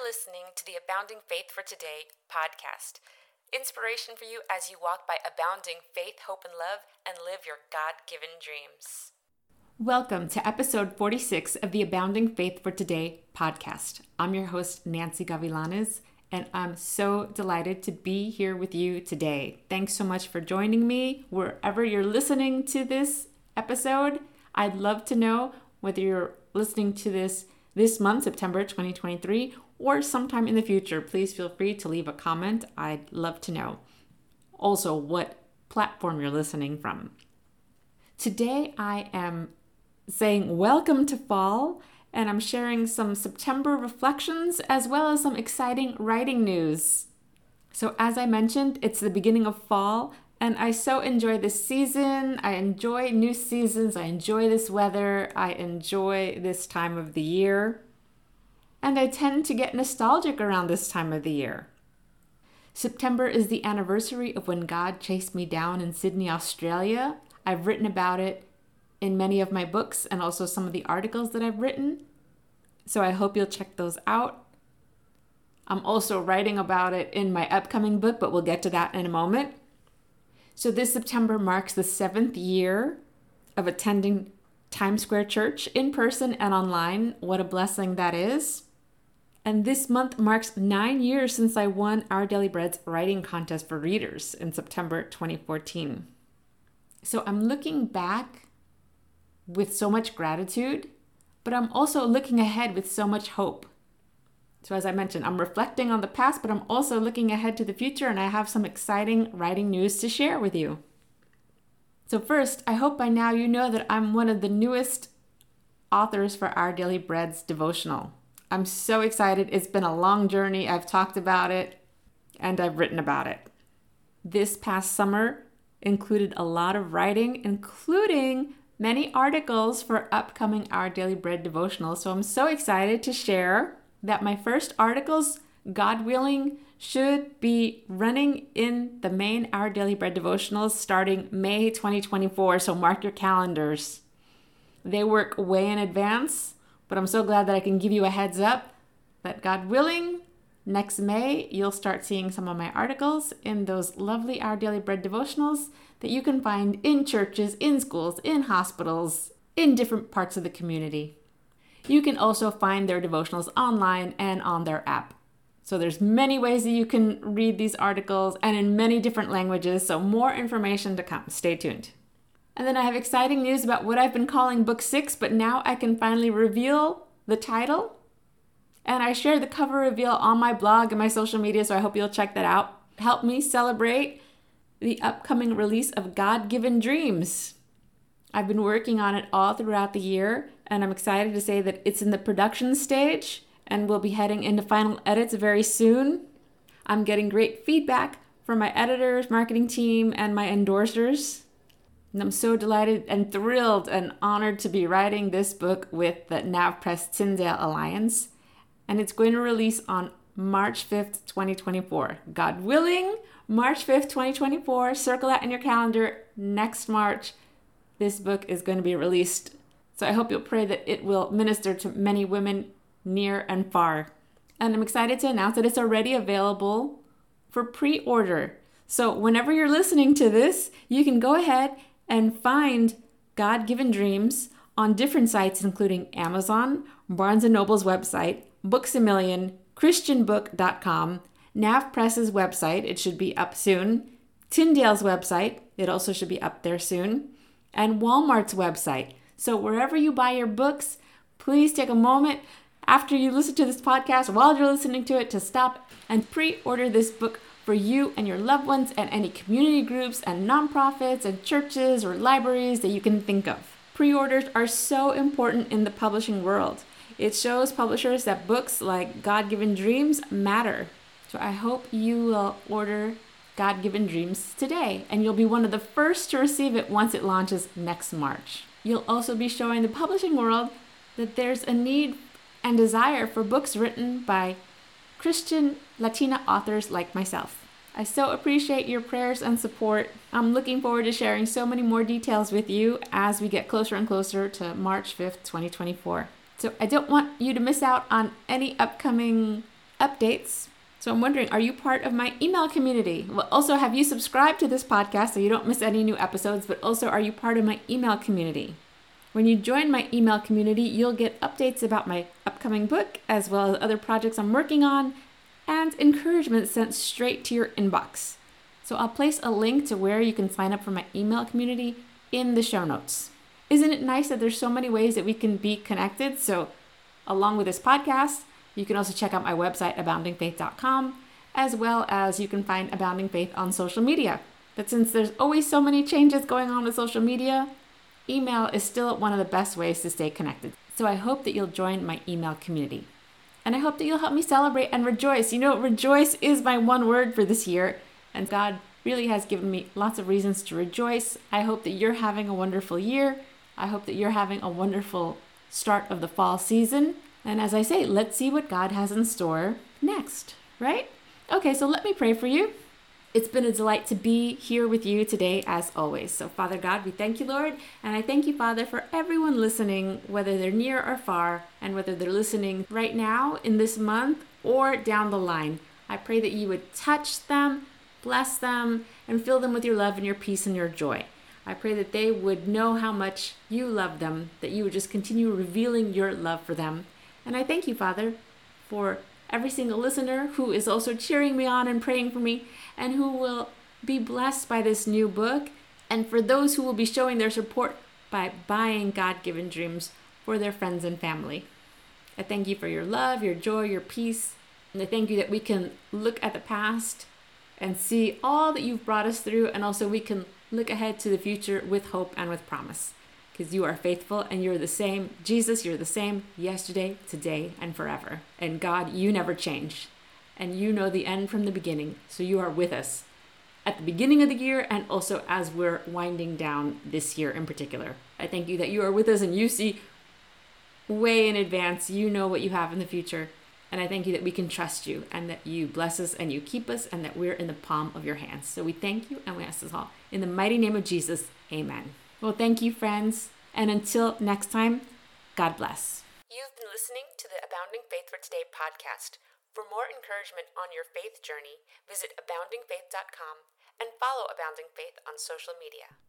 You're listening to the Abounding Faith for Today podcast. Inspiration for you as you walk by abounding faith, hope, and love and live your God given dreams. Welcome to episode 46 of the Abounding Faith for Today podcast. I'm your host, Nancy Gavilanes, and I'm so delighted to be here with you today. Thanks so much for joining me wherever you're listening to this episode. I'd love to know whether you're listening to this this month, September 2023, or sometime in the future. Please feel free to leave a comment. I'd love to know. Also, what platform you're listening from. Today, I am saying welcome to fall, and I'm sharing some September reflections as well as some exciting writing news. So, as I mentioned, it's the beginning of fall, and I so enjoy this season. I enjoy new seasons. I enjoy this weather. I enjoy this time of the year. And I tend to get nostalgic around this time of the year. September is the anniversary of when God chased me down in Sydney, Australia. I've written about it in many of my books and also some of the articles that I've written. So I hope you'll check those out. I'm also writing about it in my upcoming book, but we'll get to that in a moment. So this September marks the seventh year of attending Times Square Church in person and online. What a blessing that is. And this month marks nine years since I won Our Daily Bread's writing contest for readers in September 2014. So I'm looking back with so much gratitude, but I'm also looking ahead with so much hope. So, as I mentioned, I'm reflecting on the past, but I'm also looking ahead to the future, and I have some exciting writing news to share with you. So, first, I hope by now you know that I'm one of the newest authors for Our Daily Bread's devotional. I'm so excited. It's been a long journey. I've talked about it and I've written about it. This past summer included a lot of writing, including many articles for upcoming Our Daily Bread devotional. So, I'm so excited to share that my first articles, God willing, should be running in the main Our Daily Bread devotionals starting May 2024. So mark your calendars. They work way in advance, but I'm so glad that I can give you a heads up that God willing, next May, you'll start seeing some of my articles in those lovely Our Daily Bread devotionals that you can find in churches, in schools, in hospitals, in different parts of the community. You can also find their devotionals online and on their app. So there's many ways that you can read these articles and in many different languages, so more information to come. Stay tuned. And then I have exciting news about what I've been calling book 6, but now I can finally reveal the title. And I shared the cover reveal on my blog and my social media, so I hope you'll check that out. Help me celebrate the upcoming release of God Given Dreams. I've been working on it all throughout the year, and I'm excited to say that it's in the production stage and we'll be heading into final edits very soon. I'm getting great feedback from my editors, marketing team, and my endorsers. And I'm so delighted and thrilled and honored to be writing this book with the NavPress Tyndale Alliance. And it's going to release on March 5th, 2024. God willing, March 5th, 2024. Circle that in your calendar. Next March, this book is going to be released so I hope you'll pray that it will minister to many women near and far. And I'm excited to announce that it's already available for pre order. So whenever you're listening to this, you can go ahead and find God Given Dreams on different sites, including Amazon, Barnes & Noble's website, Books a Million, ChristianBook.com, NavPress's website, it should be up soon, Tyndale's website, it also should be up there soon, and Walmart's website. So, wherever you buy your books, please take a moment after you listen to this podcast, while you're listening to it, to stop and pre order this book for you and your loved ones and any community groups and nonprofits and churches or libraries that you can think of. Pre orders are so important in the publishing world. It shows publishers that books like God Given Dreams matter. So I hope you will order God Given Dreams today, and you'll be one of the first to receive it once it launches next March. You'll also be showing the publishing world that there's a need and desire for books written by Christian Latina authors like myself. I so appreciate your prayers and support. I'm looking forward to sharing so many more details with you as we get closer and closer to March 5th, 2024. So I don't want you to miss out on any upcoming updates. So I'm wondering, are you part of my email community? Well, also, have you subscribed to this podcast so you don't miss any new episodes? But also, are you part of my email community? When you join my email community, you'll get updates about my upcoming book, as well as other projects I'm working on, and encouragement sent straight to your inbox. So I'll place a link to where you can sign up for my email community in the show notes. Isn't it nice that there's so many ways that we can be connected? So, along with this podcast, you can also check out my website, aboundingfaith.com, as well as you can find Abounding Faith on social media. But since there's always so many changes going on with social media, email is still one of the best ways to stay connected. So I hope that you'll join my email community. And I hope that you'll help me celebrate and rejoice. You know, rejoice is my one word for this year. And God really has given me lots of reasons to rejoice. I hope that you're having a wonderful year. I hope that you're having a wonderful start of the fall season. And as I say, let's see what God has in store next, right? Okay, so let me pray for you. It's been a delight to be here with you today, as always. So, Father God, we thank you, Lord. And I thank you, Father, for everyone listening, whether they're near or far, and whether they're listening right now in this month or down the line. I pray that you would touch them, bless them, and fill them with your love and your peace and your joy. I pray that they would know how much you love them, that you would just continue revealing your love for them. And I thank you, Father, for every single listener who is also cheering me on and praying for me, and who will be blessed by this new book, and for those who will be showing their support by buying God given dreams for their friends and family. I thank you for your love, your joy, your peace, and I thank you that we can look at the past and see all that you've brought us through, and also we can look ahead to the future with hope and with promise. Because you are faithful and you're the same. Jesus, you're the same yesterday, today, and forever. And God, you never change. And you know the end from the beginning. So you are with us at the beginning of the year and also as we're winding down this year in particular. I thank you that you are with us and you see way in advance. You know what you have in the future. And I thank you that we can trust you and that you bless us and you keep us and that we're in the palm of your hands. So we thank you and we ask this all in the mighty name of Jesus. Amen. Well, thank you, friends. And until next time, God bless. You've been listening to the Abounding Faith for Today podcast. For more encouragement on your faith journey, visit aboundingfaith.com and follow Abounding Faith on social media.